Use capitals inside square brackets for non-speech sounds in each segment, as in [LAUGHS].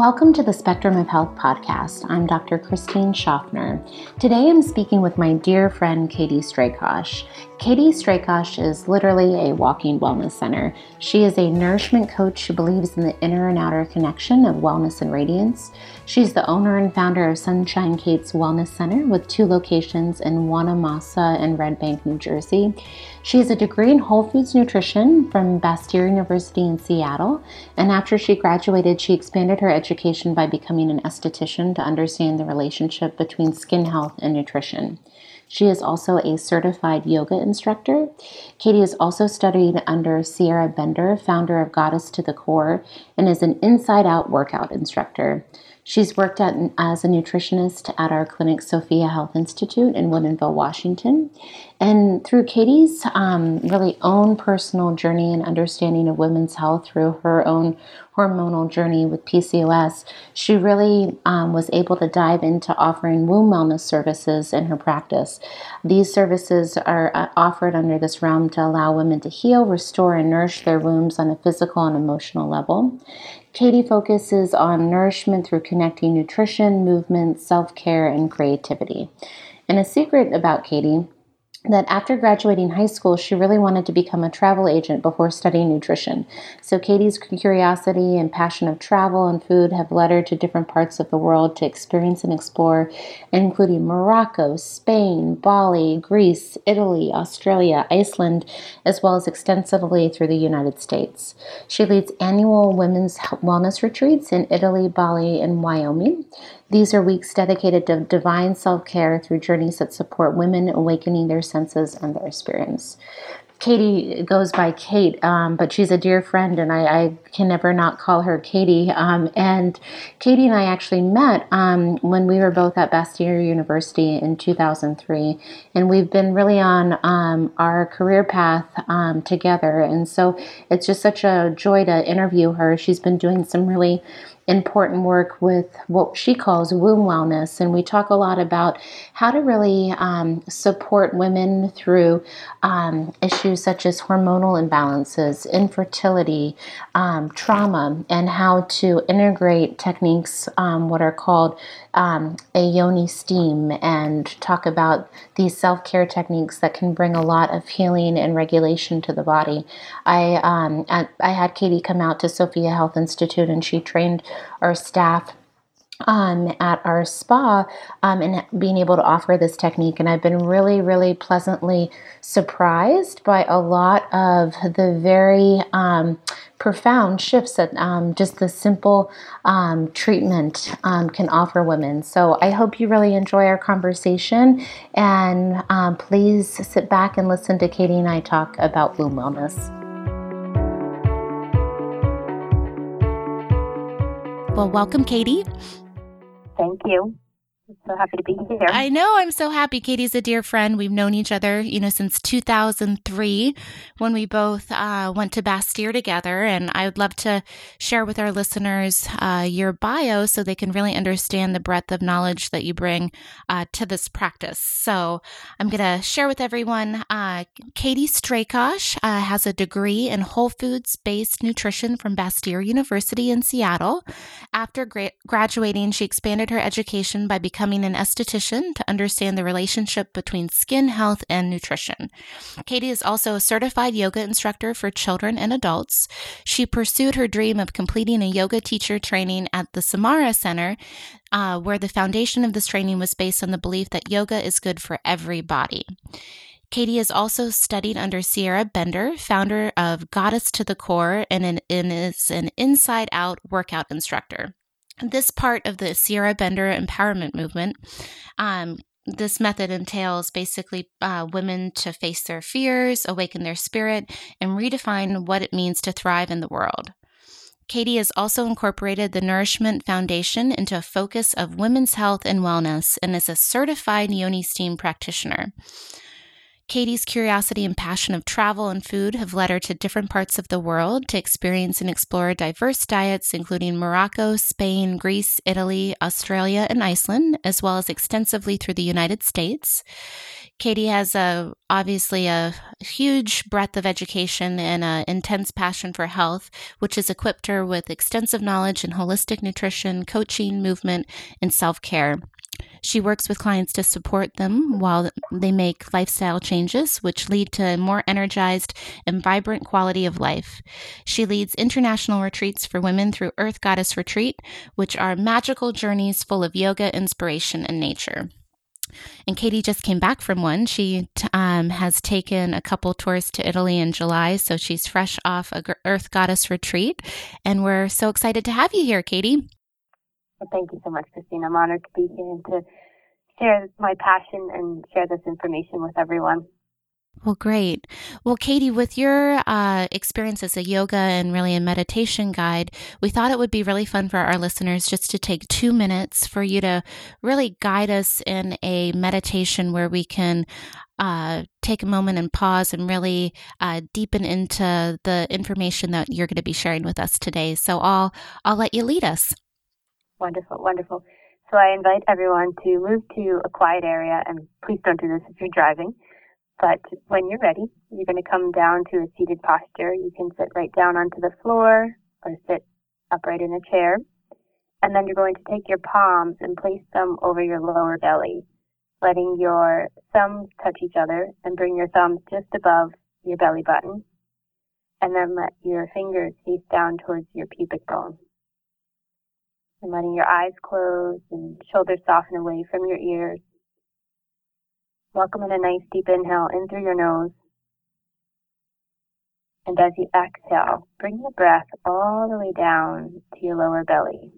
Welcome to the Spectrum of Health podcast. I'm Dr. Christine Schaffner. Today I'm speaking with my dear friend Katie Strakosch. Katie Strakosch is literally a walking wellness center. She is a nourishment coach who believes in the inner and outer connection of wellness and radiance. She's the owner and founder of Sunshine Kate's Wellness Center with two locations in Wanamassa and Red Bank, New Jersey. She has a degree in Whole Foods Nutrition from Bastyr University in Seattle, and after she graduated, she expanded her education by becoming an esthetician to understand the relationship between skin health and nutrition. She is also a certified yoga instructor. Katie is also studied under Sierra Bender, founder of Goddess to the Core, and is an inside out workout instructor. She's worked at, as a nutritionist at our clinic, Sophia Health Institute in Woodinville, Washington. And through Katie's um, really own personal journey and understanding of women's health through her own hormonal journey with PCOS, she really um, was able to dive into offering womb wellness services in her practice. These services are uh, offered under this realm to allow women to heal, restore, and nourish their wombs on a physical and emotional level. Katie focuses on nourishment through connecting nutrition, movement, self care, and creativity. And a secret about Katie that after graduating high school, she really wanted to become a travel agent before studying nutrition. So, Katie's curiosity and passion of travel and food have led her to different parts of the world to experience and explore, including Morocco, Spain, Bali, Greece, Italy, Australia, Iceland, as well as extensively through the United States. She leads annual women's wellness retreats in Italy, Bali, and Wyoming. These are weeks dedicated to divine self care through journeys that support women awakening their senses and their experience. Katie goes by Kate, um, but she's a dear friend, and I, I, can never not call her Katie. Um, and Katie and I actually met um, when we were both at Bastyr University in 2003, and we've been really on um, our career path um, together. And so it's just such a joy to interview her. She's been doing some really important work with what she calls womb wellness. And we talk a lot about how to really um, support women through um, issues such as hormonal imbalances, infertility, um, trauma, and how to integrate techniques, um, what are called um, a yoni steam, and talk about these self care techniques that can bring a lot of healing and regulation to the body. I, um, I had Katie come out to Sophia Health Institute and she trained our staff um, at our spa um, and being able to offer this technique. And I've been really, really pleasantly surprised by a lot of the very um, profound shifts that um, just the simple um, treatment um, can offer women. So I hope you really enjoy our conversation and please sit back and listen to Katie and I talk about womb wellness. Well, welcome, Katie. Thank you so happy to be here. I know. I'm so happy. Katie's a dear friend. We've known each other, you know, since 2003 when we both uh, went to Bastyr together. And I would love to share with our listeners uh, your bio so they can really understand the breadth of knowledge that you bring uh, to this practice. So I'm going to share with everyone uh, Katie Strakosch uh, has a degree in whole foods based nutrition from Bastyr University in Seattle. After gra- graduating, she expanded her education by becoming becoming an esthetician to understand the relationship between skin health and nutrition. Katie is also a certified yoga instructor for children and adults. She pursued her dream of completing a yoga teacher training at the Samara Center, uh, where the foundation of this training was based on the belief that yoga is good for every body. Katie has also studied under Sierra Bender, founder of Goddess to the Core, and, an, and is an inside out workout instructor this part of the Sierra Bender empowerment movement, um, this method entails basically uh, women to face their fears, awaken their spirit, and redefine what it means to thrive in the world. Katie has also incorporated the Nourishment Foundation into a focus of women's health and wellness and is a certified Yoni Steam practitioner. Katie's curiosity and passion of travel and food have led her to different parts of the world to experience and explore diverse diets, including Morocco, Spain, Greece, Italy, Australia, and Iceland, as well as extensively through the United States. Katie has a obviously a huge breadth of education and an intense passion for health, which has equipped her with extensive knowledge in holistic nutrition, coaching, movement, and self care. She works with clients to support them while they make lifestyle changes, which lead to a more energized and vibrant quality of life. She leads international retreats for women through Earth Goddess Retreat, which are magical journeys full of yoga, inspiration, and nature. And Katie just came back from one. She um, has taken a couple tours to Italy in July, so she's fresh off a Earth Goddess retreat. And we're so excited to have you here, Katie. Well, thank you so much, Christine. I'm honored to be here and to share my passion and share this information with everyone. Well, great. Well, Katie, with your uh, experience as a yoga and really a meditation guide, we thought it would be really fun for our listeners just to take two minutes for you to really guide us in a meditation where we can uh, take a moment and pause and really uh, deepen into the information that you're going to be sharing with us today. So I'll I'll let you lead us. Wonderful, wonderful. So I invite everyone to move to a quiet area, and please don't do this if you're driving. But when you're ready, you're going to come down to a seated posture. You can sit right down onto the floor or sit upright in a chair. And then you're going to take your palms and place them over your lower belly, letting your thumbs touch each other and bring your thumbs just above your belly button. And then let your fingers face down towards your pubic bone and letting your eyes close and shoulders soften away from your ears. Welcome in a nice deep inhale in through your nose. And as you exhale, bring the breath all the way down to your lower belly.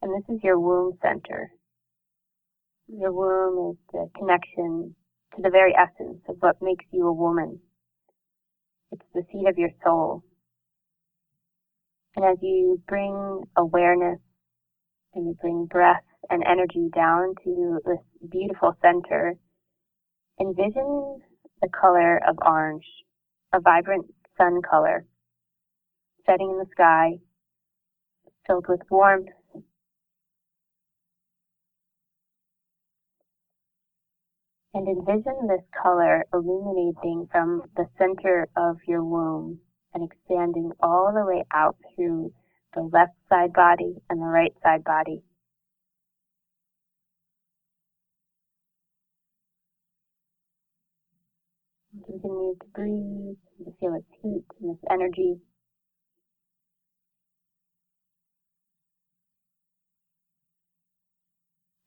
And this is your womb center. Your womb is the connection to the very essence of what makes you a woman. It's the seat of your soul. And as you bring awareness and you bring breath and energy down to this beautiful center, envision the color of orange, a vibrant sun color, setting in the sky, filled with warmth. And envision this color illuminating from the center of your womb and expanding all the way out through the left side body and the right side body. Continue to breathe, to feel its heat and its energy.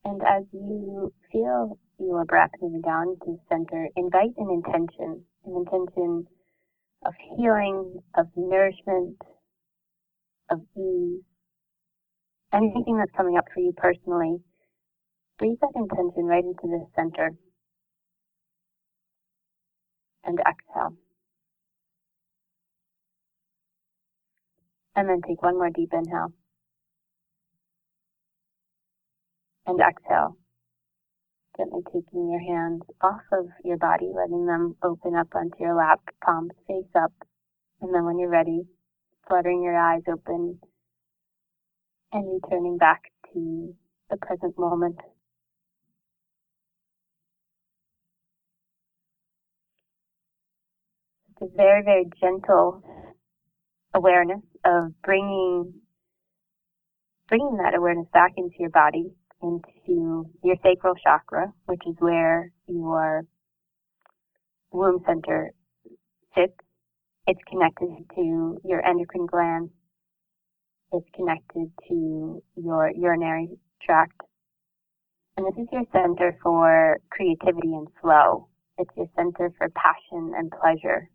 And as you feel your breath moving down to the center, invite an intention, an intention of healing, of nourishment, of ease, anything that's coming up for you personally, breathe that intention right into the center and exhale. And then take one more deep inhale. And exhale gently taking your hands off of your body, letting them open up onto your lap, palms face up. And then when you're ready, fluttering your eyes open and returning back to the present moment. It's a very, very gentle awareness of bringing bringing that awareness back into your body into your sacral chakra, which is where your womb center sits. It's connected to your endocrine gland. It's connected to your urinary tract. And this is your center for creativity and flow. It's your center for passion and pleasure.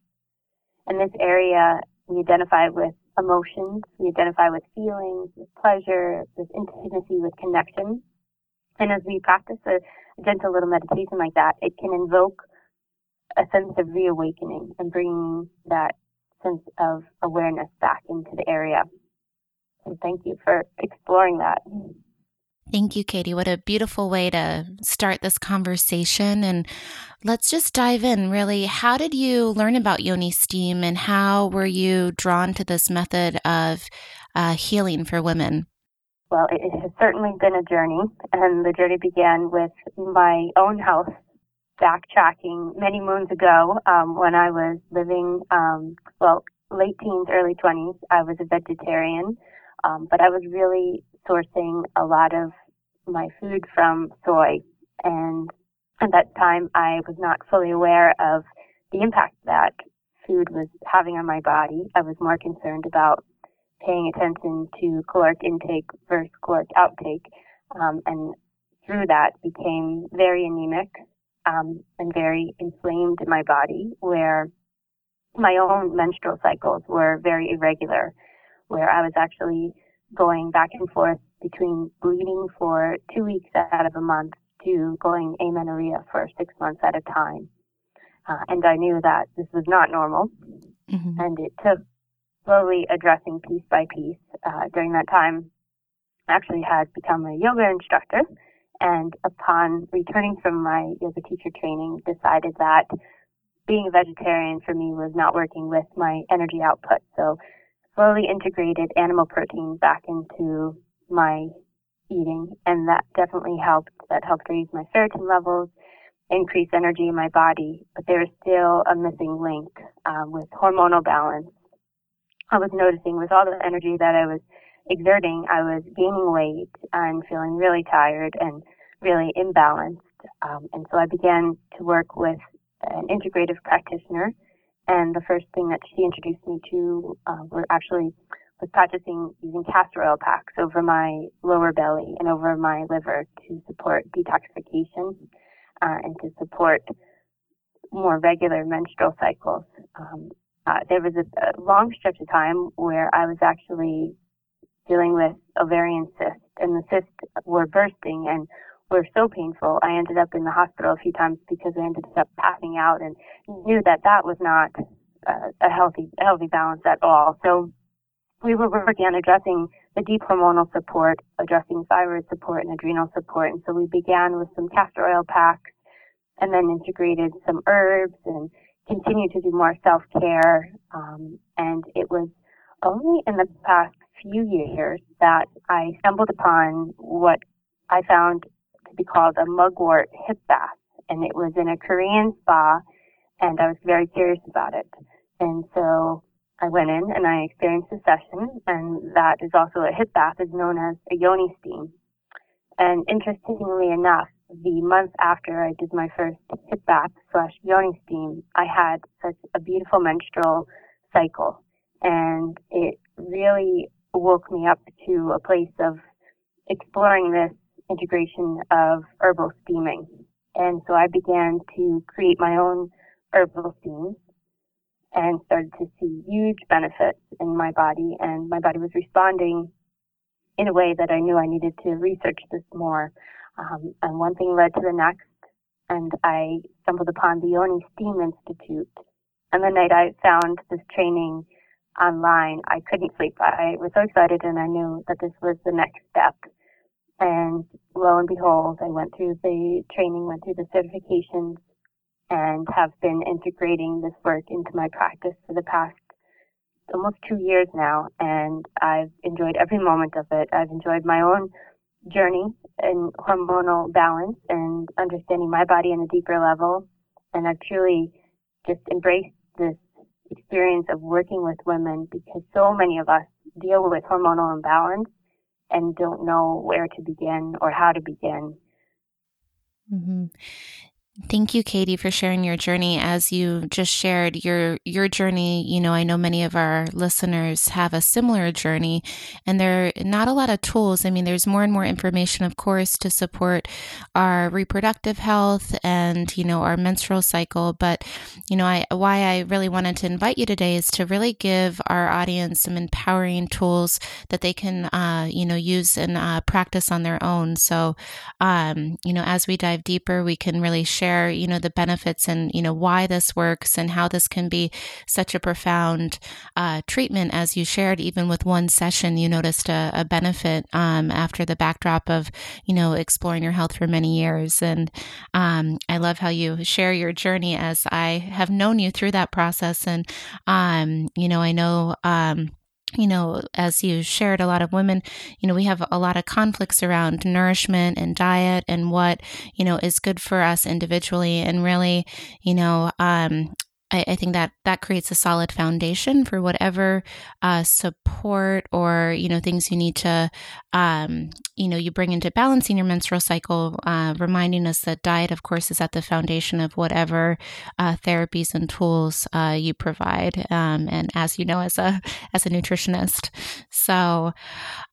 And this area we identify with emotions, we identify with feelings, with pleasure, with intimacy, with connection. And as we practice a gentle little meditation like that, it can invoke a sense of reawakening and bringing that sense of awareness back into the area. And thank you for exploring that. Thank you, Katie. What a beautiful way to start this conversation. And let's just dive in really. How did you learn about Yoni Steam and how were you drawn to this method of uh, healing for women? Well, it has certainly been a journey, and the journey began with my own health backtracking many moons ago um, when I was living, um, well, late teens, early 20s. I was a vegetarian, um, but I was really sourcing a lot of my food from soy. And at that time, I was not fully aware of the impact that food was having on my body. I was more concerned about paying attention to caloric intake versus caloric outtake, um, and through that became very anemic um, and very inflamed in my body, where my own menstrual cycles were very irregular, where I was actually going back and forth between bleeding for two weeks out of a month to going amenorrhea for six months at a time. Uh, and I knew that this was not normal. Mm-hmm. And it took slowly addressing piece by piece. Uh, during that time, I actually had become a yoga instructor. And upon returning from my yoga teacher training, decided that being a vegetarian for me was not working with my energy output. So slowly integrated animal protein back into my eating, and that definitely helped. That helped raise my ferritin levels, increase energy in my body, but there is still a missing link um, with hormonal balance. I was noticing with all the energy that I was exerting, I was gaining weight and feeling really tired and really imbalanced. Um, and so I began to work with an integrative practitioner. And the first thing that she introduced me to uh, were actually was practicing using castor oil packs over my lower belly and over my liver to support detoxification uh, and to support more regular menstrual cycles. Um, uh, there was a, a, long stretch of time where I was actually dealing with ovarian cysts, and the cysts were bursting and were so painful. I ended up in the hospital a few times because I ended up passing out and knew that that was not uh, a healthy healthy balance at all. So we were working on addressing the deep hormonal support, addressing thyroid support and adrenal support. And so we began with some castor oil packs and then integrated some herbs and continued to do more self care. Um, and it was only in the past few years that I stumbled upon what I found to be called a mugwort hip bath. And it was in a Korean spa, and I was very curious about it. And so I went in and I experienced a session, and that is also a hip bath, is known as a yoni steam. And interestingly enough, the month after I did my first hip bath slash yoni steam, I had such a beautiful menstrual cycle, and it really woke me up to a place of exploring this integration of herbal steaming. And so I began to create my own herbal steams and started to see huge benefits in my body and my body was responding in a way that I knew I needed to research this more. Um, and one thing led to the next and I stumbled upon the Yoni Steam Institute. And the night I found this training online, I couldn't sleep. I was so excited and I knew that this was the next step. And lo and behold, I went through the training, went through the certifications, and have been integrating this work into my practice for the past almost two years now, and I've enjoyed every moment of it. I've enjoyed my own journey and hormonal balance and understanding my body on a deeper level, and I've truly just embraced this experience of working with women because so many of us deal with hormonal imbalance and don't know where to begin or how to begin. Mm-hmm. Thank you, Katie, for sharing your journey. As you just shared your your journey, you know, I know many of our listeners have a similar journey, and there are not a lot of tools. I mean, there's more and more information, of course, to support our reproductive health and you know our menstrual cycle. But you know, I why I really wanted to invite you today is to really give our audience some empowering tools that they can, uh, you know, use and uh, practice on their own. So, um, you know, as we dive deeper, we can really share share, you know, the benefits and, you know, why this works and how this can be such a profound uh, treatment. As you shared, even with one session, you noticed a, a benefit um, after the backdrop of, you know, exploring your health for many years. And um, I love how you share your journey as I have known you through that process. And, um, you know, I know, um, you know, as you shared, a lot of women, you know, we have a lot of conflicts around nourishment and diet and what, you know, is good for us individually. And really, you know, um, I, I, think that that creates a solid foundation for whatever uh, support or you know things you need to um, you know you bring into balancing your menstrual cycle, uh, reminding us that diet, of course, is at the foundation of whatever uh, therapies and tools uh, you provide. Um, and as you know, as a as a nutritionist, so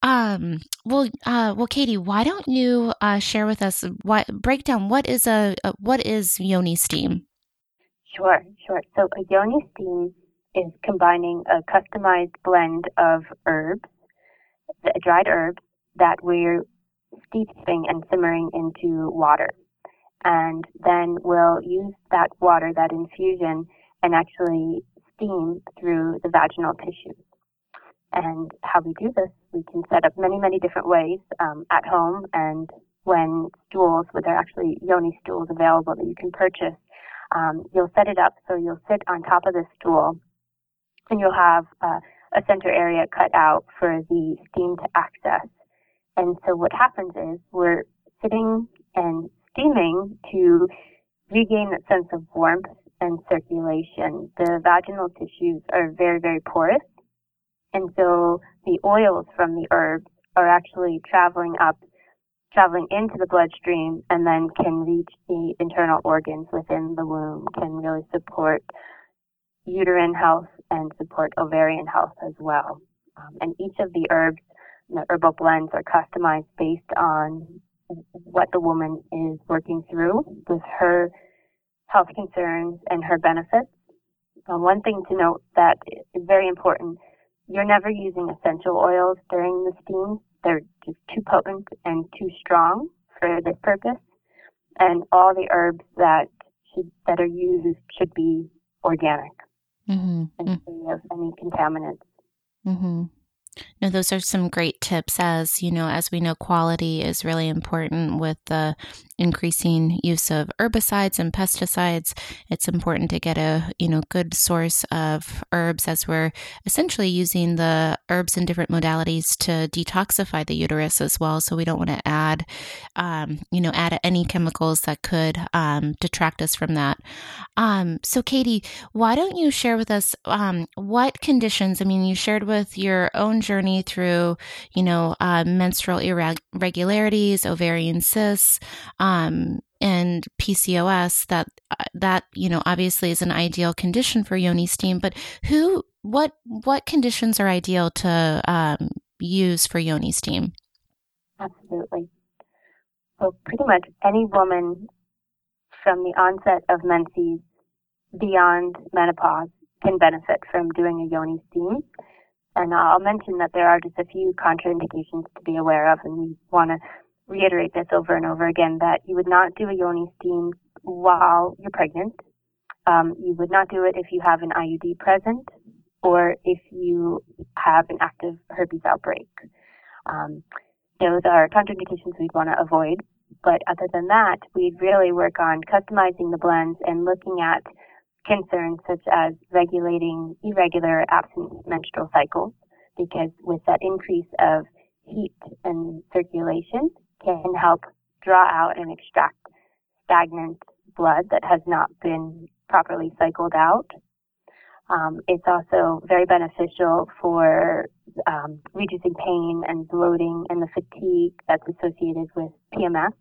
um, well, uh, well, Katie, why don't you uh, share with us what break down what is a, a what is yoni steam? Sure, sure. So a yoni steam is combining a customized blend of herbs, dried herbs that we're steeping and simmering into water. And then we'll use that water, that infusion, and actually steam through the vaginal tissues. And how we do this, we can set up many, many different ways um, at home and when stools, where there are actually yoni stools available that you can purchase um, you'll set it up so you'll sit on top of the stool and you'll have uh, a center area cut out for the steam to access. And so what happens is we're sitting and steaming to regain that sense of warmth and circulation. The vaginal tissues are very, very porous. And so the oils from the herbs are actually traveling up traveling into the bloodstream and then can reach the internal organs within the womb, can really support uterine health and support ovarian health as well. Um, and each of the herbs, the herbal blends are customized based on what the woman is working through with her health concerns and her benefits. One thing to note that is very important, you're never using essential oils during the steam. They're just too potent and too strong for this purpose. And all the herbs that should, that are used should be organic mm-hmm. and free of any contaminants. Mm-hmm. No, those are some great tips. As you know, as we know, quality is really important with the increasing use of herbicides and pesticides. It's important to get a you know good source of herbs as we're essentially using the herbs in different modalities to detoxify the uterus as well. So we don't want to add um, you know add any chemicals that could um, detract us from that. Um, so Katie, why don't you share with us um, what conditions? I mean, you shared with your own journey through you know uh, menstrual irregularities, ovarian cysts um, and PCOS that uh, that you know obviously is an ideal condition for yoni steam. But who what what conditions are ideal to um, use for yoni steam? Absolutely. So pretty much any woman from the onset of menses beyond menopause can benefit from doing a yoni steam. And I'll mention that there are just a few contraindications to be aware of, and we want to reiterate this over and over again that you would not do a yoni steam while you're pregnant. Um, you would not do it if you have an IUD present or if you have an active herpes outbreak. Um, those are contraindications we'd want to avoid. But other than that, we'd really work on customizing the blends and looking at concerns such as regulating irregular absent menstrual cycles because with that increase of heat and circulation, can help draw out and extract stagnant blood that has not been properly cycled out. Um, it's also very beneficial for um, reducing pain and bloating and the fatigue that's associated with PMS.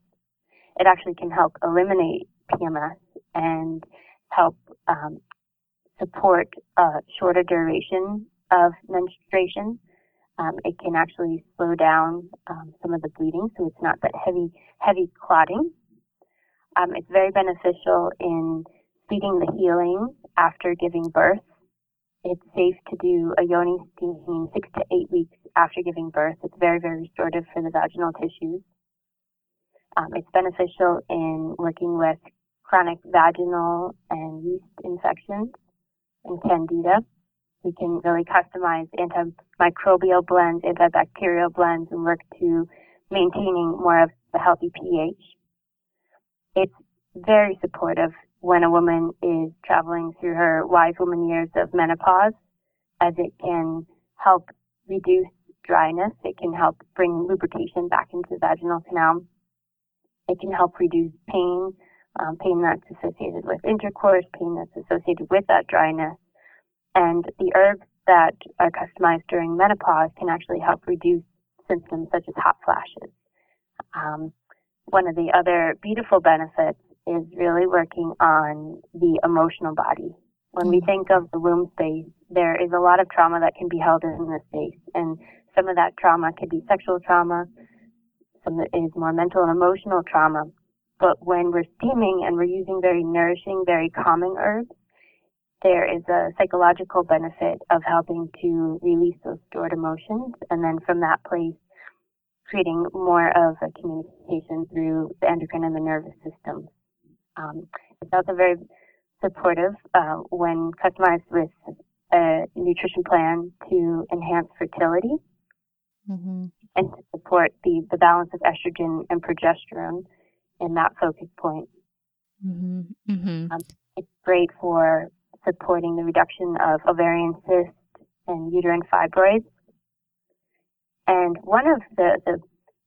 It actually can help eliminate PMS and help um, support a shorter duration of menstruation um, it can actually slow down um, some of the bleeding, so it's not that heavy, heavy clotting. Um, it's very beneficial in speeding the healing after giving birth. It's safe to do a yoni steam six to eight weeks after giving birth. It's very, very restorative for the vaginal tissues. Um, it's beneficial in working with chronic vaginal and yeast infections and candida. We can really customize antimicrobial blends, antibacterial blends, and work to maintaining more of the healthy pH. It's very supportive when a woman is traveling through her wise woman years of menopause, as it can help reduce dryness. It can help bring lubrication back into the vaginal canal. It can help reduce pain, um, pain that's associated with intercourse, pain that's associated with that dryness. And the herbs that are customized during menopause can actually help reduce symptoms such as hot flashes. Um, one of the other beautiful benefits is really working on the emotional body. When we mm. think of the womb space, there is a lot of trauma that can be held in this space, and some of that trauma could be sexual trauma, some is more mental and emotional trauma. But when we're steaming and we're using very nourishing, very calming herbs, there is a psychological benefit of helping to release those stored emotions, and then from that place, creating more of a communication through the endocrine and the nervous system. Um, it's also very supportive uh, when customized with a nutrition plan to enhance fertility mm-hmm. and to support the, the balance of estrogen and progesterone in that focus point. Mm-hmm. Mm-hmm. Um, it's great for supporting the reduction of ovarian cysts and uterine fibroids. And one of the, the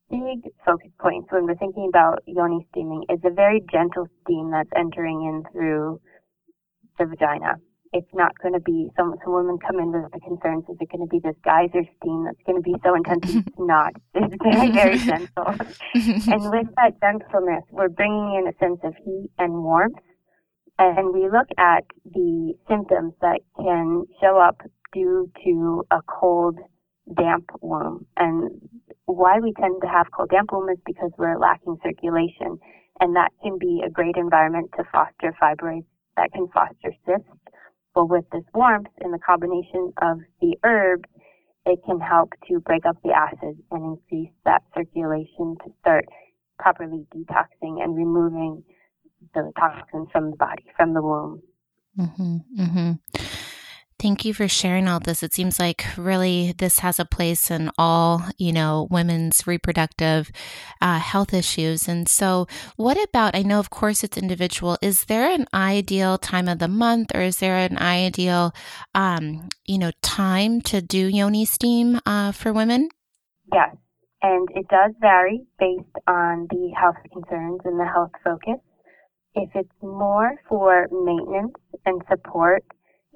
big focus points when we're thinking about yoni steaming is a very gentle steam that's entering in through the vagina. It's not going to be some some women come in with the concerns. Is it going to be this geyser steam that's going to be so intense? It's [LAUGHS] not. It's very very gentle, [LAUGHS] and with that gentleness, we're bringing in a sense of heat and warmth. And we look at the symptoms that can show up due to a cold, damp womb. And why we tend to have cold damp womb is because we're lacking circulation. And that can be a great environment to foster fibroids that can foster cysts. But with this warmth and the combination of the herbs, it can help to break up the acid and increase that circulation to start properly detoxing and removing the toxins from the body, from the womb. Mm-hmm, mm-hmm. Thank you for sharing all this. It seems like really this has a place in all, you know, women's reproductive uh, health issues. And so, what about? I know, of course, it's individual. Is there an ideal time of the month, or is there an ideal, um, you know, time to do yoni steam uh, for women? Yes, and it does vary based on the health concerns and the health focus. If it's more for maintenance and support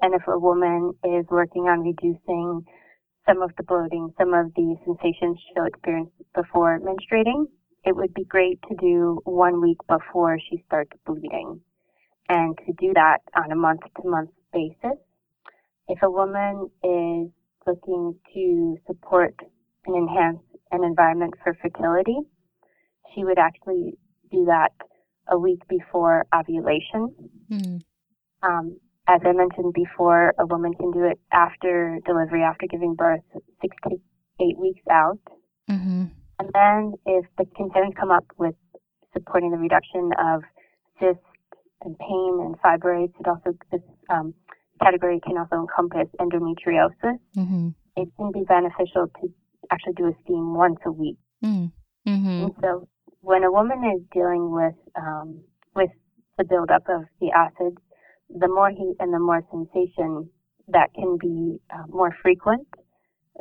and if a woman is working on reducing some of the bloating, some of the sensations she'll experience before menstruating, it would be great to do one week before she starts bleeding and to do that on a month to month basis. If a woman is looking to support and enhance an environment for fertility, she would actually do that a week before ovulation. Mm. Um, as I mentioned before, a woman can do it after delivery, after giving birth, six to eight weeks out. Mm-hmm. And then if the concerns come up with supporting the reduction of cysts and pain and fibroids, it also this um, category can also encompass endometriosis. Mm-hmm. It can be beneficial to actually do a steam once a week. Mm-hmm. And so when a woman is dealing with um, with the buildup of the acids, the more heat and the more sensation that can be uh, more frequent,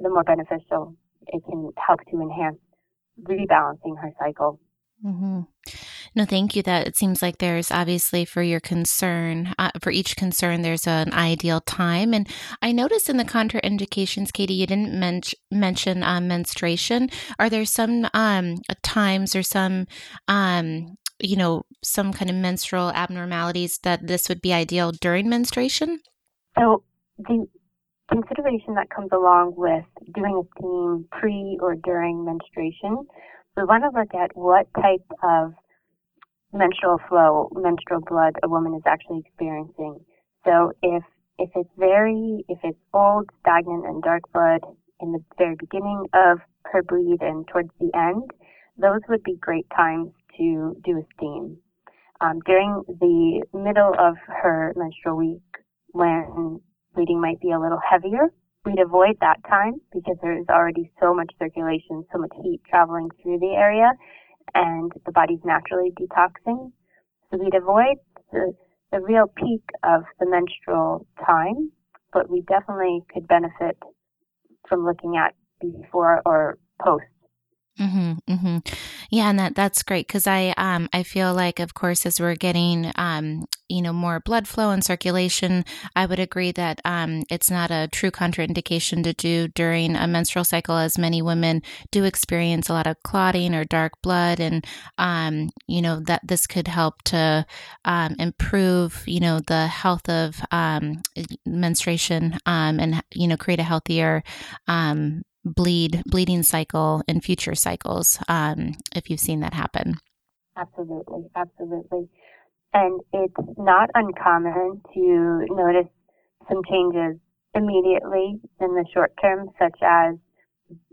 the more beneficial it can help to enhance rebalancing her cycle. Mm-hmm. No, thank you. That it seems like there's obviously for your concern, uh, for each concern, there's an ideal time. And I noticed in the contraindications, Katie, you didn't men- mention uh, menstruation. Are there some um, times or some um, you know, some kind of menstrual abnormalities that this would be ideal during menstruation? So the consideration that comes along with doing a steam pre or during menstruation, we want to look at what type of menstrual flow, menstrual blood a woman is actually experiencing. So if if it's very, if it's old, stagnant, and dark blood in the very beginning of her bleed and towards the end, those would be great times to do a steam. um, during the middle of her menstrual week when bleeding might be a little heavier. We'd avoid that time because there's already so much circulation, so much heat traveling through the area, and the body's naturally detoxing. So we'd avoid the, the real peak of the menstrual time, but we definitely could benefit from looking at before or post Mm-hmm, mm-hmm. Yeah, and that that's great because I um I feel like, of course, as we're getting um you know more blood flow and circulation, I would agree that um it's not a true contraindication to do during a menstrual cycle, as many women do experience a lot of clotting or dark blood, and um you know that this could help to um improve you know the health of um menstruation um and you know create a healthier um bleed bleeding cycle in future cycles um, if you've seen that happen. Absolutely absolutely. And it's not uncommon to notice some changes immediately in the short term such as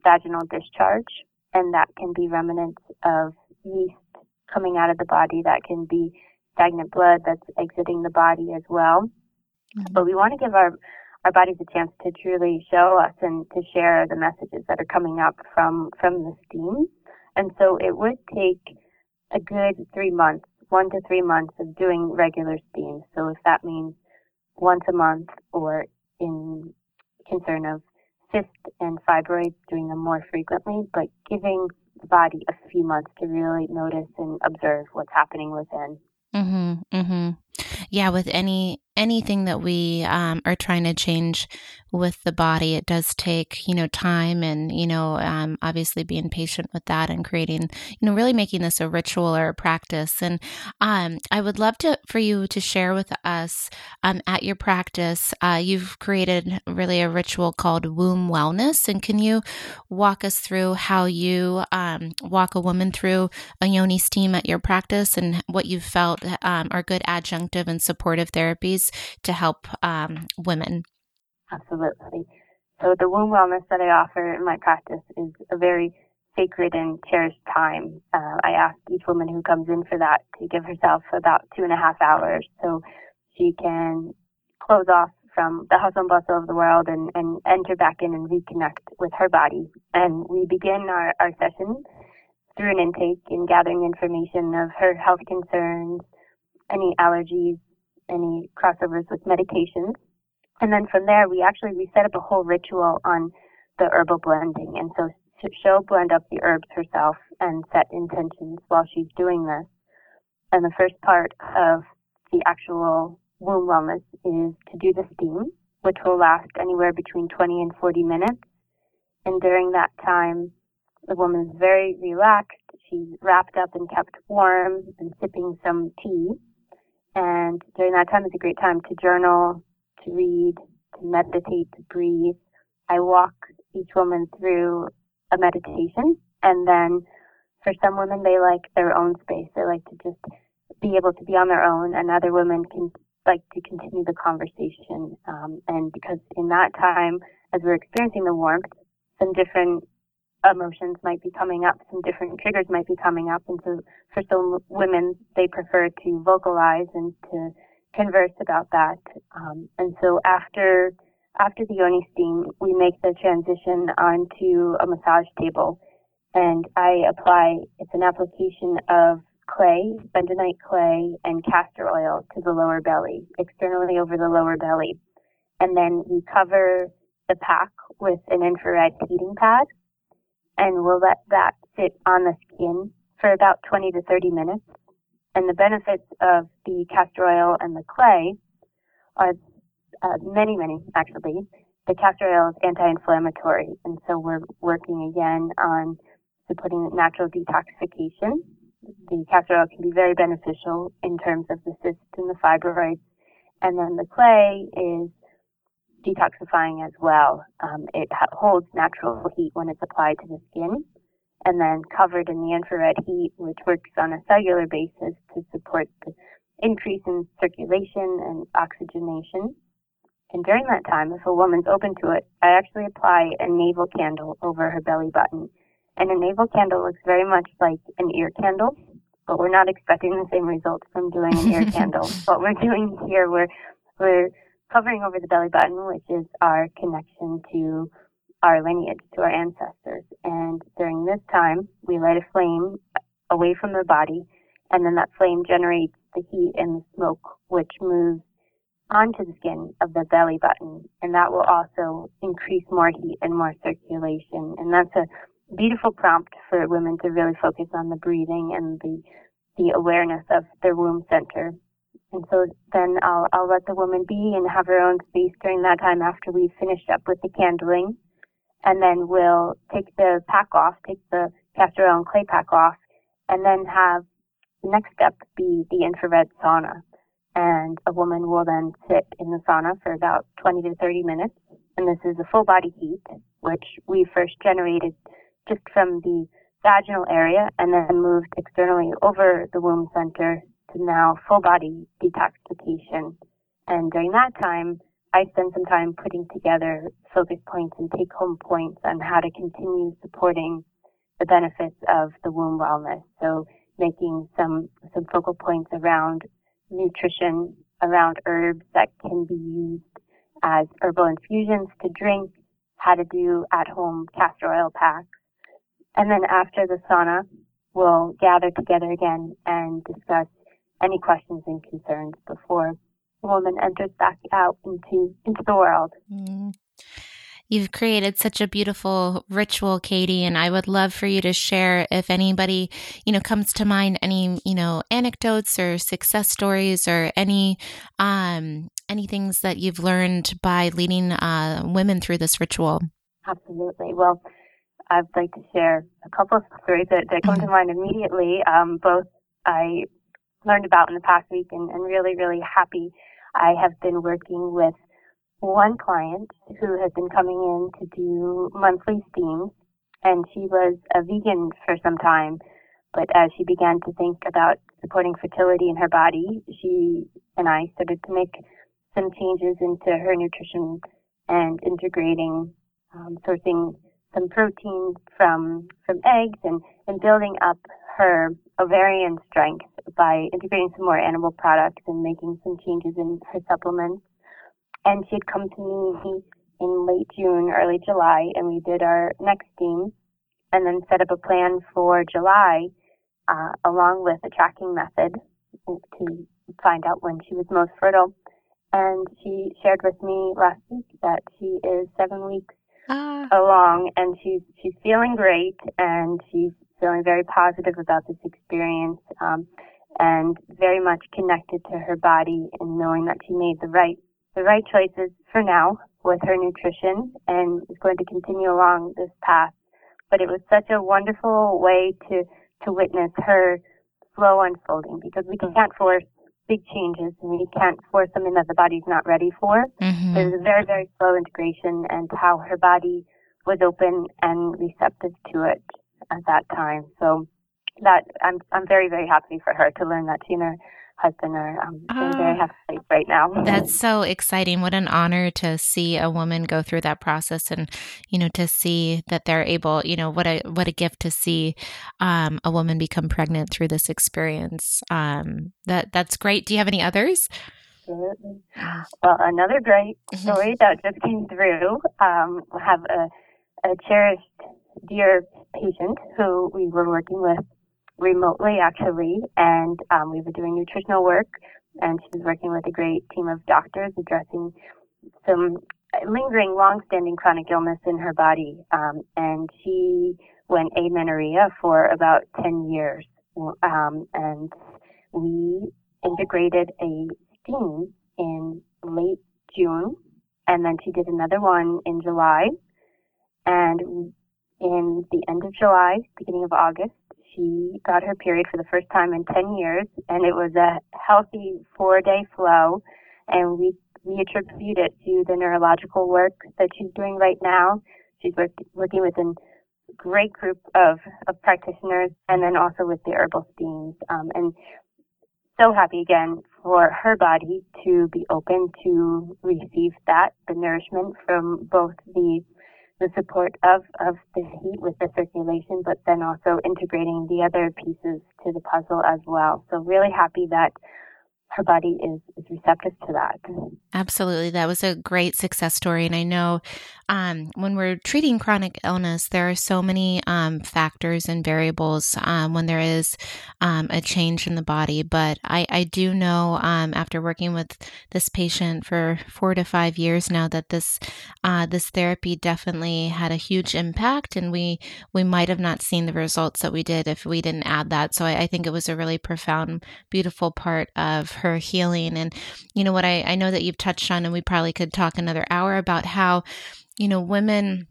vaginal discharge and that can be remnants of yeast coming out of the body. That can be stagnant blood that's exiting the body as well. Mm-hmm. but we want to give our our bodies a chance to truly show us and to share the messages that are coming up from from the steam. And so it would take a good three months, one to three months of doing regular steam. So if that means once a month or in concern of cysts and fibroids, doing them more frequently, but giving the body a few months to really notice and observe what's happening within. Mm-hmm, mm-hmm. Yeah, with any anything that we um, are trying to change with the body, it does take, you know, time and, you know, um, obviously being patient with that and creating, you know, really making this a ritual or a practice. And um, I would love to for you to share with us um, at your practice, uh, you've created really a ritual called womb wellness. And can you walk us through how you um, walk a woman through a yoni steam at your practice and what you've felt um, are good adjunctive and supportive therapies to help um, women? Absolutely. So the womb wellness that I offer in my practice is a very sacred and cherished time. Uh, I ask each woman who comes in for that to give herself about two and a half hours so she can close off from the hustle and bustle of the world and, and enter back in and reconnect with her body. And we begin our, our session through an intake and gathering information of her health concerns, any allergies, any crossovers with medications. And then from there, we actually, we set up a whole ritual on the herbal blending. And so she'll blend up the herbs herself and set intentions while she's doing this. And the first part of the actual womb wellness is to do the steam, which will last anywhere between 20 and 40 minutes. And during that time, the woman is very relaxed. She's wrapped up and kept warm and sipping some tea. And during that time is a great time to journal, to read, to meditate, to breathe. I walk each woman through a meditation and then for some women they like their own space. They like to just be able to be on their own and other women can like to continue the conversation. Um, and because in that time, as we're experiencing the warmth, some different emotions might be coming up, some different triggers might be coming up. And so for some women, they prefer to vocalize and to converse about that. Um, and so after, after the yoni steam, we make the transition onto a massage table and I apply, it's an application of clay, bentonite clay, and castor oil to the lower belly, externally over the lower belly. And then we cover the pack with an infrared heating pad and we'll let that sit on the skin for about 20 to 30 minutes. And the benefits of the castor oil and the clay are uh, many, many actually. The castor oil is anti-inflammatory, and so we're working again on supporting natural detoxification. The castor oil can be very beneficial in terms of the cysts and the fibroids, and then the clay is detoxifying as well. Um, it holds natural heat when it's applied to the skin and then covered in the infrared heat, which works on a cellular basis to support the increase in circulation and oxygenation. And during that time, if a woman's open to it, I actually apply a navel candle over her belly button. And a navel candle looks very much like an ear candle, but we're not expecting the same results from doing an ear [LAUGHS] candle. What we're doing here, we're we're covering over the belly button, which is our connection to our lineage, to our ancestors. And during this time, we light a flame away from the body, and then that flame generates the heat and the smoke, which moves onto the skin of the belly button, and that will also increase more heat and more circulation. And that's a beautiful prompt for women to really focus on the breathing and the the awareness of their womb center. And so then I'll I'll let the woman be and have her own space during that time after we've finished up with the candling. And then we'll take the pack off, take the castor oil and clay pack off, and then have the next step be the infrared sauna and a woman will then sit in the sauna for about 20 to 30 minutes. And this is a full body heat, which we first generated just from the vaginal area and then moved externally over the womb center to now full body detoxification. And during that time, I spend some time putting together focus points and take home points on how to continue supporting the benefits of the womb wellness. So making some, some focal points around nutrition around herbs that can be used as herbal infusions to drink, how to do at home castor oil packs. And then after the sauna, we'll gather together again and discuss any questions and concerns before the woman enters back out into into the world. Mm. You've created such a beautiful ritual, Katie, and I would love for you to share if anybody, you know, comes to mind any, you know, anecdotes or success stories or any um any things that you've learned by leading uh, women through this ritual. Absolutely. Well, I'd like to share a couple of stories that, that come mm-hmm. to mind immediately. Um, both I learned about in the past week and, and really, really happy. I have been working with one client who has been coming in to do monthly steams, and she was a vegan for some time. But as she began to think about supporting fertility in her body, she and I started to make some changes into her nutrition and integrating, um, sourcing some protein from from eggs and, and building up her ovarian strength by integrating some more animal products and making some changes in her supplements and she had come to me in late June, early July, and we did our next steam and then set up a plan for July uh, along with a tracking method to find out when she was most fertile. And she shared with me last week that she is seven weeks ah. along and she's she's feeling great and she's feeling very positive about this experience um, and very much connected to her body and knowing that she made the right the right choices for now with her nutrition and is going to continue along this path. But it was such a wonderful way to, to witness her slow unfolding because we can't force big changes and we can't force something that the body's not ready for. Mm-hmm. There's a very, very slow integration and how her body was open and receptive to it at that time. So that I'm I'm very, very happy for her to learn that she and her husband are um, uh, very ah. happy right now. That's so exciting. What an honor to see a woman go through that process, and you know, to see that they're able. You know, what a what a gift to see um, a woman become pregnant through this experience. Um, that that's great. Do you have any others? Absolutely. Well, another great mm-hmm. story that just came through. Um, have a, a cherished dear patient who we were working with remotely actually, and um, we were doing nutritional work, and she was working with a great team of doctors addressing some lingering, long-standing chronic illness in her body, um, and she went amenorrhea for about 10 years, um, and we integrated a steam in late June, and then she did another one in July, and in the end of July, beginning of August, she got her period for the first time in 10 years, and it was a healthy four day flow. And we, we attribute it to the neurological work that she's doing right now. She's work, working with a great group of, of practitioners and then also with the herbal steams. Um, and so happy again for her body to be open to receive that, the nourishment from both the the support of, of the heat with the circulation, but then also integrating the other pieces to the puzzle as well. So really happy that her body is, is receptive to that. Absolutely. That was a great success story. And I know um, when we're treating chronic illness, there are so many um, factors and variables um, when there is um, a change in the body. But I, I do know um, after working with this patient for four to five years now that this uh, this therapy definitely had a huge impact, and we we might have not seen the results that we did if we didn't add that. So I, I think it was a really profound, beautiful part of her healing. And you know what I, I know that you've touched on, and we probably could talk another hour about how you know, women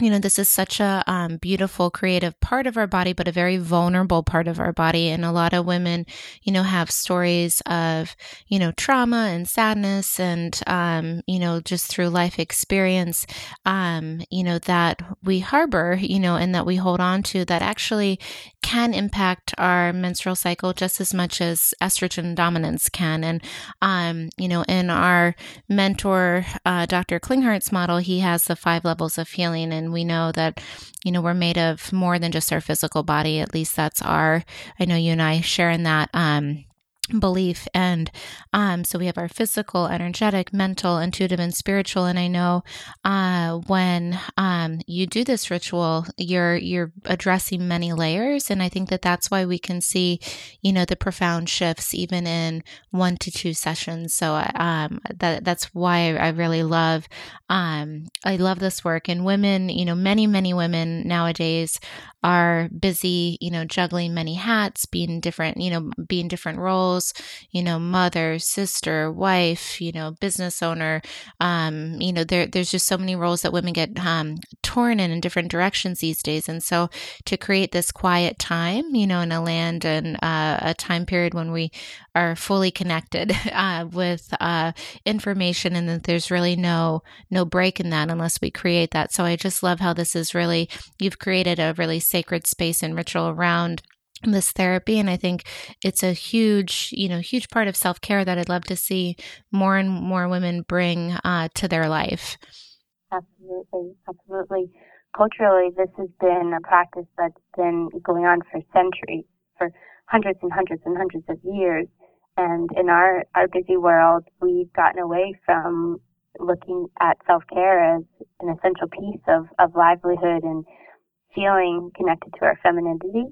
you know, this is such a um, beautiful, creative part of our body, but a very vulnerable part of our body. And a lot of women, you know, have stories of, you know, trauma and sadness and, um, you know, just through life experience, um, you know, that we harbor, you know, and that we hold on to that actually can impact our menstrual cycle just as much as estrogen dominance can. And, um, you know, in our mentor, uh, Dr. Klinghardt's model, he has the five levels of healing. And and we know that you know we're made of more than just our physical body at least that's our i know you and i share in that um belief. And um so we have our physical energetic mental intuitive and spiritual. And i know uh when um you do this ritual you're you're addressing many layers. And i think that that's why we can see you know the profound shifts even in one to two sessions. So um that that's why i really love um i love this work. And women you know many many women nowadays are busy, you know, juggling many hats, being different, you know, being different roles, you know, mother, sister, wife, you know, business owner. Um, you know, there there's just so many roles that women get um, torn in in different directions these days, and so to create this quiet time, you know, in a land and uh, a time period when we are fully connected [LAUGHS] uh, with uh, information, and that there's really no no break in that unless we create that. So I just love how this is really you've created a really sacred space and ritual around this therapy and i think it's a huge you know huge part of self-care that i'd love to see more and more women bring uh, to their life. Absolutely absolutely. Culturally this has been a practice that's been going on for centuries for hundreds and hundreds and hundreds of years. And in our our busy world we've gotten away from looking at self-care as an essential piece of of livelihood and feeling connected to our femininity.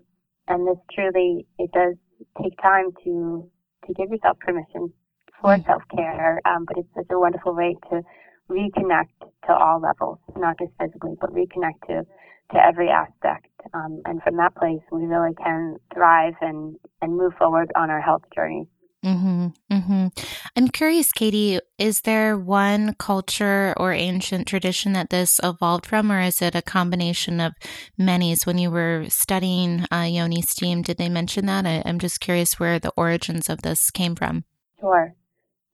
And this truly, it does take time to, to give yourself permission for mm. self-care. Um, but it's such a wonderful way to reconnect to all levels, not just physically, but reconnect to, to every aspect. Um, and from that place, we really can thrive and, and move forward on our health journey. Mm-hmm, mm-hmm. I'm curious, Katie, is there one culture or ancient tradition that this evolved from, or is it a combination of many? When you were studying uh, Yoni steam, did they mention that? I, I'm just curious where the origins of this came from. Sure.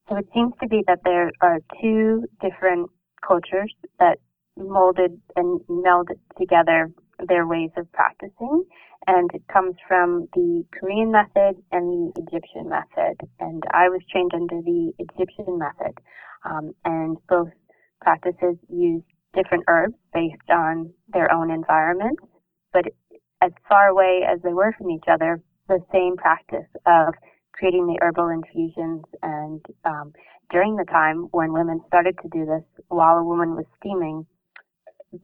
So it seems to be that there are two different cultures that molded and melded together their ways of practicing and it comes from the Korean method and the Egyptian method. And I was trained under the Egyptian method, um, and both practices use different herbs based on their own environment, but as far away as they were from each other, the same practice of creating the herbal infusions and um, during the time when women started to do this while a woman was steaming,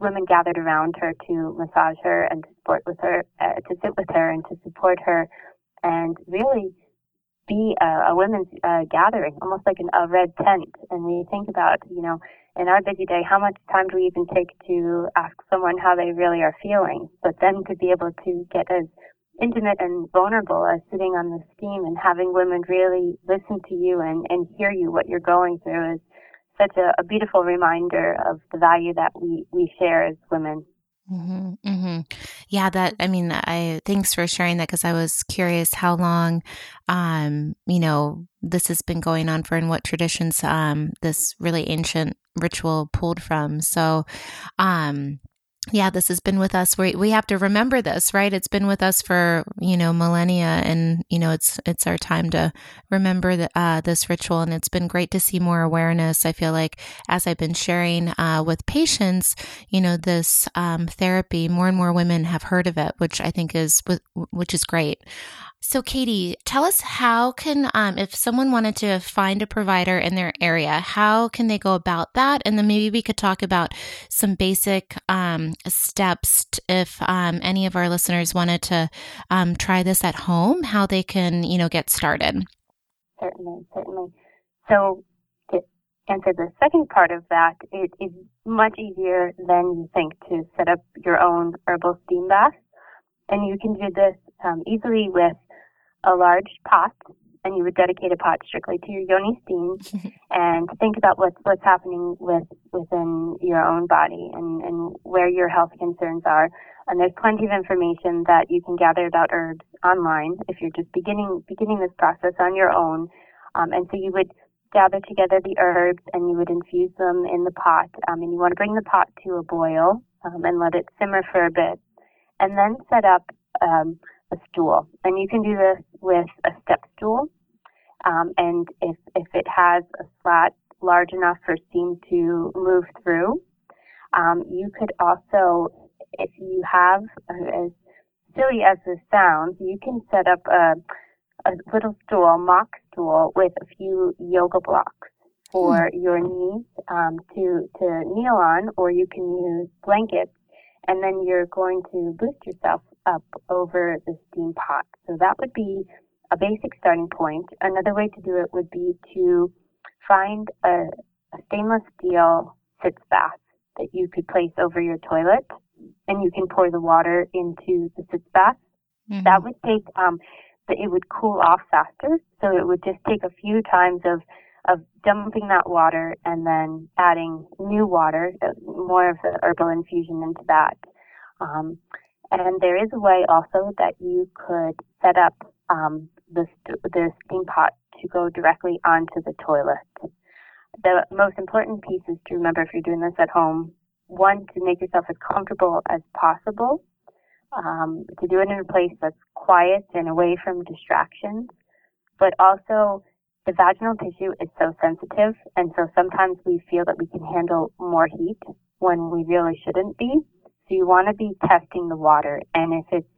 women gathered around her to massage her and to support with her, uh, to sit with her and to support her, and really be a, a women's uh, gathering, almost like an, a red tent. And we think about, you know, in our busy day, how much time do we even take to ask someone how they really are feeling? But then to be able to get as intimate and vulnerable as sitting on the steam and having women really listen to you and, and hear you what you're going through is such a, a beautiful reminder of the value that we, we share as women. Mm-hmm, mm-hmm. Yeah, that I mean, I thanks for sharing that because I was curious how long, um, you know, this has been going on for and what traditions um this really ancient ritual pulled from. So, um, yeah, this has been with us. We we have to remember this, right? It's been with us for you know millennia, and you know it's it's our time to remember the, uh, this ritual. And it's been great to see more awareness. I feel like as I've been sharing uh, with patients, you know, this um, therapy, more and more women have heard of it, which I think is which is great. So, Katie, tell us how can, um, if someone wanted to find a provider in their area, how can they go about that? And then maybe we could talk about some basic um, steps if um, any of our listeners wanted to um, try this at home, how they can, you know, get started. Certainly, certainly. So, to answer the second part of that, it is much easier than you think to set up your own herbal steam bath. And you can do this um, easily with a large pot and you would dedicate a pot strictly to your yoni steam [LAUGHS] and think about what's what's happening with within your own body and, and where your health concerns are. And there's plenty of information that you can gather about herbs online if you're just beginning beginning this process on your own. Um, and so you would gather together the herbs and you would infuse them in the pot. Um, and you want to bring the pot to a boil um, and let it simmer for a bit, and then set up um, a stool. And you can do this with a step stool. Um, and if, if it has a slat large enough for steam to move through, um, you could also, if you have, uh, as silly as this sounds, you can set up a, a little stool, mock stool, with a few yoga blocks for mm. your knees um, to to kneel on, or you can use blankets, and then you're going to boost yourself up over the steam pot. So that would be a basic starting point. Another way to do it would be to find a, a stainless steel sitz bath that you could place over your toilet and you can pour the water into the sitz bath. Mm-hmm. That would take, um, it would cool off faster. So it would just take a few times of, of dumping that water and then adding new water, uh, more of the herbal infusion into that. Um, and there is a way also that you could set up um, the, the steam pot to go directly onto the toilet. The most important piece is to remember if you're doing this at home, one, to make yourself as comfortable as possible, um, to do it in a place that's quiet and away from distractions, but also the vaginal tissue is so sensitive, and so sometimes we feel that we can handle more heat when we really shouldn't be. So you want to be testing the water, and if it's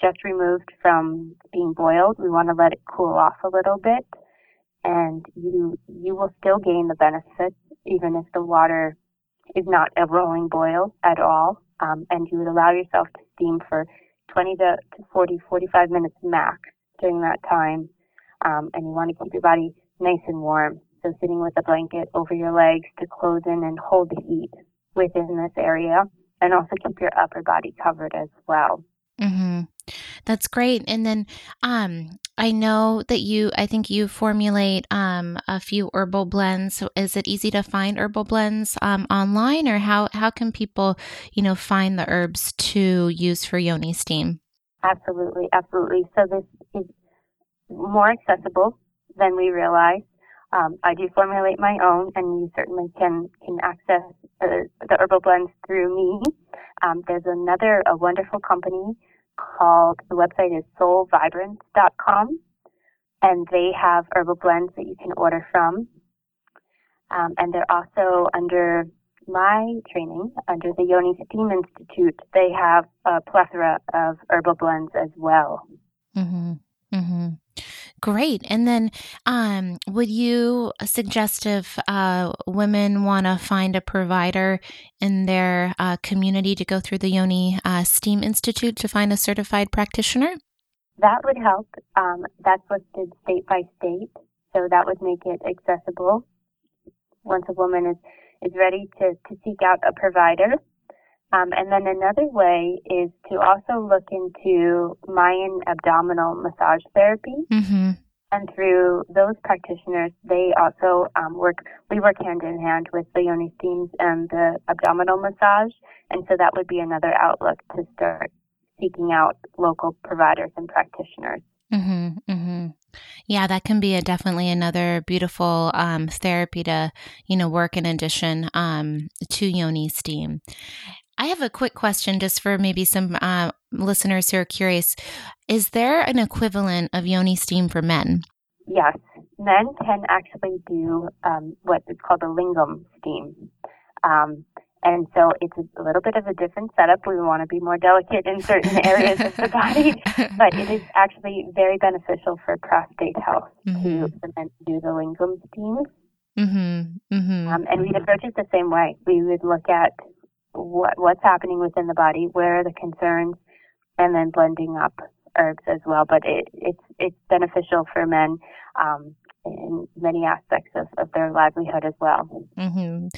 just removed from being boiled, we want to let it cool off a little bit, and you you will still gain the benefits even if the water is not a rolling boil at all. Um, and you would allow yourself to steam for 20 to, to 40, 45 minutes max during that time. Um, and you want to keep your body nice and warm. So sitting with a blanket over your legs to close in and hold the heat within this area and also keep your upper body covered as well. Mm-hmm. That's great. And then um, I know that you, I think you formulate um, a few herbal blends. So is it easy to find herbal blends um, online, or how how can people, you know, find the herbs to use for yoni steam? Absolutely, absolutely. So this is more accessible than we realize. Um, I do formulate my own, and you certainly can can access the, the herbal blends through me. Um, there's another a wonderful company called the website is soulvibrance.com, and they have herbal blends that you can order from. Um, and they're also under my training, under the Yoni Steam Institute. They have a plethora of herbal blends as well. Mm-hmm. Mm-hmm. Great. And then, um, would you suggest if uh, women want to find a provider in their uh, community to go through the Yoni uh, STEAM Institute to find a certified practitioner? That would help. Um, that's listed state by state, so that would make it accessible once a woman is, is ready to, to seek out a provider. Um, and then another way is to also look into Mayan abdominal massage therapy. Mm-hmm. And through those practitioners, they also um, work, we work hand in hand with the yoni steams and the abdominal massage. And so that would be another outlook to start seeking out local providers and practitioners. Mm-hmm, mm-hmm. Yeah, that can be a definitely another beautiful um, therapy to, you know, work in addition um, to yoni steam. I have a quick question just for maybe some uh, listeners who are curious. Is there an equivalent of yoni steam for men? Yes. Men can actually do um, what is called a lingam steam. Um, and so it's a little bit of a different setup. We want to be more delicate in certain [LAUGHS] areas of the body, but it is actually very beneficial for prostate health mm-hmm. to do the lingam steam. Mm-hmm. Mm-hmm. Um, and we'd approach it the same way. We would look at what what's happening within the body, where are the concerns, and then blending up herbs as well. But it, it's it's beneficial for men um, in many aspects of, of their livelihood as well. Mm-hmm.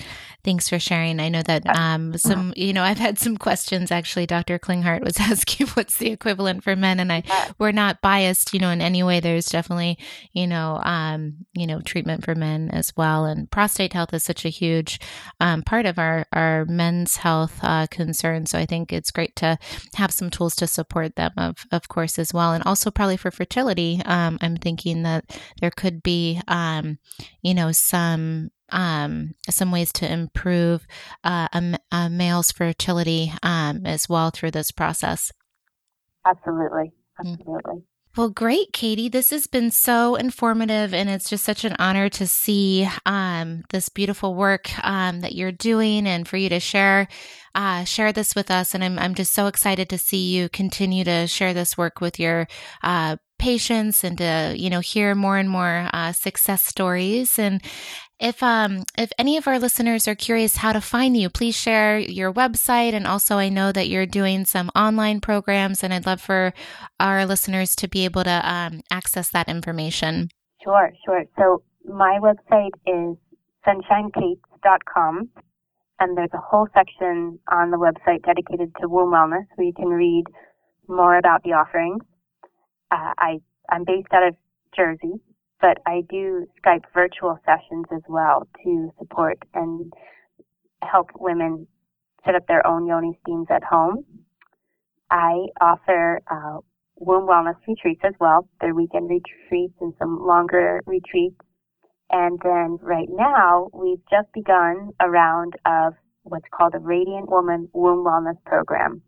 Thanks for sharing. I know that um, some, you know, I've had some questions actually. Dr. Klinghardt was [LAUGHS] asking what's the equivalent for men, and I we're not biased, you know, in any way. There's definitely, you know, um, you know, treatment for men as well. And prostate health is such a huge um, part of our our men's health uh, concern. So I think it's great to have some tools to support them, of of course, as well, and also probably for fertility. Um, I'm thinking that there could be, um, you know, some um, some ways to improve uh, a, a male's fertility um, as well through this process. Absolutely. Mm. Absolutely. Well, great, Katie. This has been so informative, and it's just such an honor to see um, this beautiful work um, that you're doing, and for you to share uh, share this with us. And I'm I'm just so excited to see you continue to share this work with your uh, patients and to you know hear more and more uh, success stories. And if um if any of our listeners are curious how to find you please share your website. And also i know that you're doing some online programs and i'd love for our listeners to be able to um, access that information. Sure sure. So my website is sunshinekates.com and there's a whole section on the website dedicated to womb wellness where you can read more about the offerings uh, I I'm based out of Jersey, but I do Skype virtual sessions as well to support and help women set up their own yoni steams at home. I offer uh, womb wellness retreats as well. They're weekend retreats and some longer retreats. And then right now, we've just begun a round of what's called a Radiant Woman Womb Wellness Program.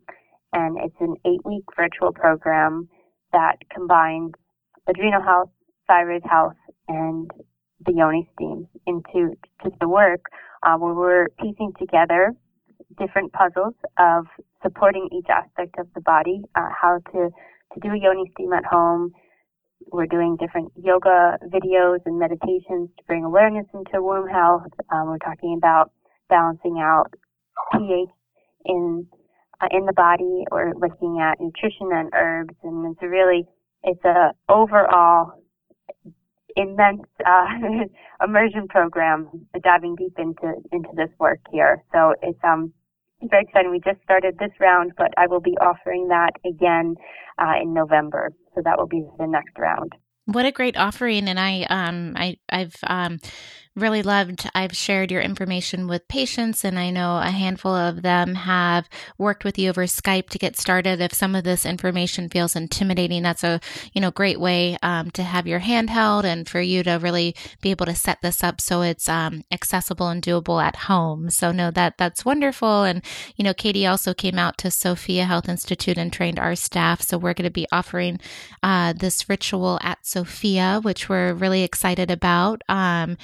And it's an eight week virtual program that combines adrenal health, thyroid health, and the yoni steam into to the work uh, where we're piecing together different puzzles of supporting each aspect of the body, uh, how to, to do a yoni steam at home. We're doing different yoga videos and meditations to bring awareness into womb health. Um, we're talking about balancing out pH in in the body or looking at nutrition and herbs. And it's a really, it's a overall immense uh, [LAUGHS] immersion program diving deep into into this work here. So it's um very exciting. We just started this round, but I will be offering that again uh, in November. So that will be the next round. What a great offering, and I um I I've um really loved. I've shared your information with patients, and I know a handful of them have worked with you over Skype to get started. If some of this information feels intimidating, that's a you know great way um, to have your hand held and for you to really be able to set this up so it's um, accessible and doable at home. So no, that that's wonderful. And you know, Katie also came out to Sophia Health Institute and trained our staff. So we're going to be offering uh, this ritual at Sophia, which we're really excited about. Um,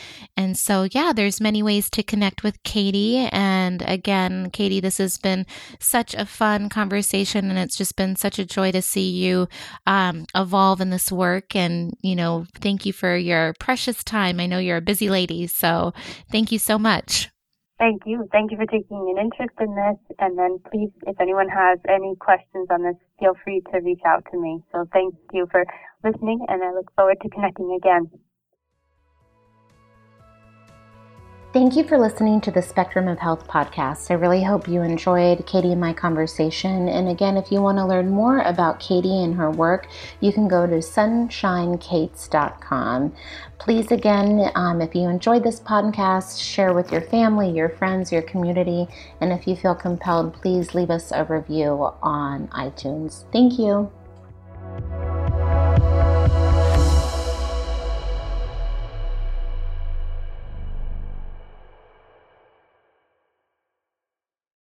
and so, yeah, there's many ways to connect with Katie. And again, Katie, this has been such a fun conversation, and it's just been such a joy to see you um, evolve in this work. And, you know, thank you for your precious time. I know you're a busy lady, so thank you so much. Thank you. Thank you for taking an interest in this. And then please, if anyone has any questions on this, feel free to reach out to me. So thank you for listening, and I look forward to connecting again. Thank you for listening to the Spectrum of Health podcast. I really hope you enjoyed Katie and my conversation. And again, if you want to learn more about Katie and her work, you can go to sunshinekates.com. Please, again, um, if you enjoyed this podcast, share with your family, your friends, your community. And if you feel compelled, please leave us a review on iTunes. Thank you.